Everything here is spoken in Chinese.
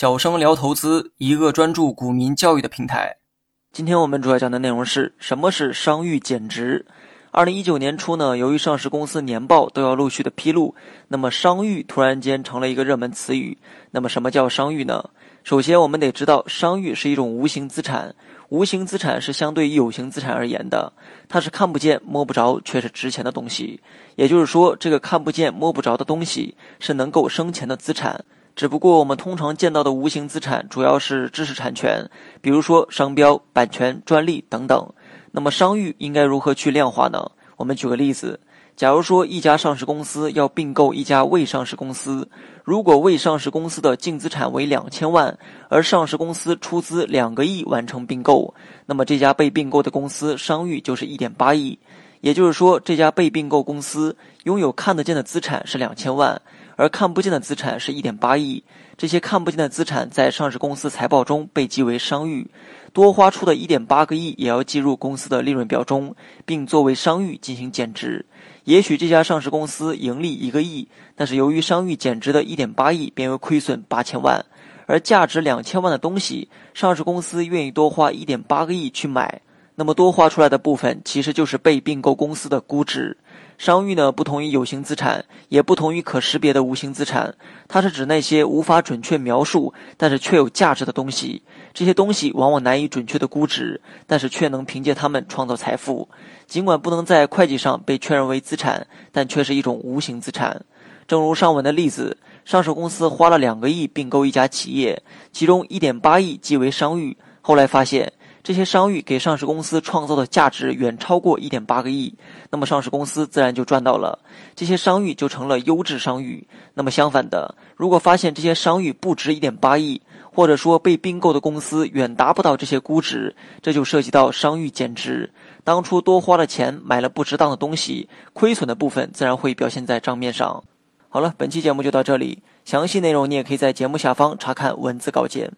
小生聊投资，一个专注股民教育的平台。今天我们主要讲的内容是什么是商誉减值。二零一九年初呢，由于上市公司年报都要陆续的披露，那么商誉突然间成了一个热门词语。那么什么叫商誉呢？首先我们得知道，商誉是一种无形资产，无形资产是相对于有形资产而言的，它是看不见摸不着却是值钱的东西。也就是说，这个看不见摸不着的东西是能够生钱的资产。只不过我们通常见到的无形资产主要是知识产权，比如说商标、版权、专利等等。那么商誉应该如何去量化呢？我们举个例子，假如说一家上市公司要并购一家未上市公司，如果未上市公司的净资产为两千万，而上市公司出资两个亿完成并购，那么这家被并购的公司商誉就是一点八亿。也就是说，这家被并购公司拥有看得见的资产是两千万。而看不见的资产是一点八亿，这些看不见的资产在上市公司财报中被记为商誉，多花出的一点八个亿也要计入公司的利润表中，并作为商誉进行减值。也许这家上市公司盈利一个亿，但是由于商誉减值的一点八亿变为亏损八千万，而价值两千万的东西，上市公司愿意多花一点八个亿去买，那么多花出来的部分其实就是被并购公司的估值。商誉呢，不同于有形资产，也不同于可识别的无形资产。它是指那些无法准确描述，但是却有价值的东西。这些东西往往难以准确的估值，但是却能凭借它们创造财富。尽管不能在会计上被确认为资产，但却是一种无形资产。正如上文的例子，上市公司花了两个亿并购一家企业，其中一点八亿即为商誉。后来发现。这些商誉给上市公司创造的价值远超过一点八个亿，那么上市公司自然就赚到了，这些商誉就成了优质商誉。那么相反的，如果发现这些商誉不值一点八亿，或者说被并购的公司远达不到这些估值，这就涉及到商誉减值。当初多花了钱买了不值当的东西，亏损的部分自然会表现在账面上。好了，本期节目就到这里，详细内容你也可以在节目下方查看文字稿件。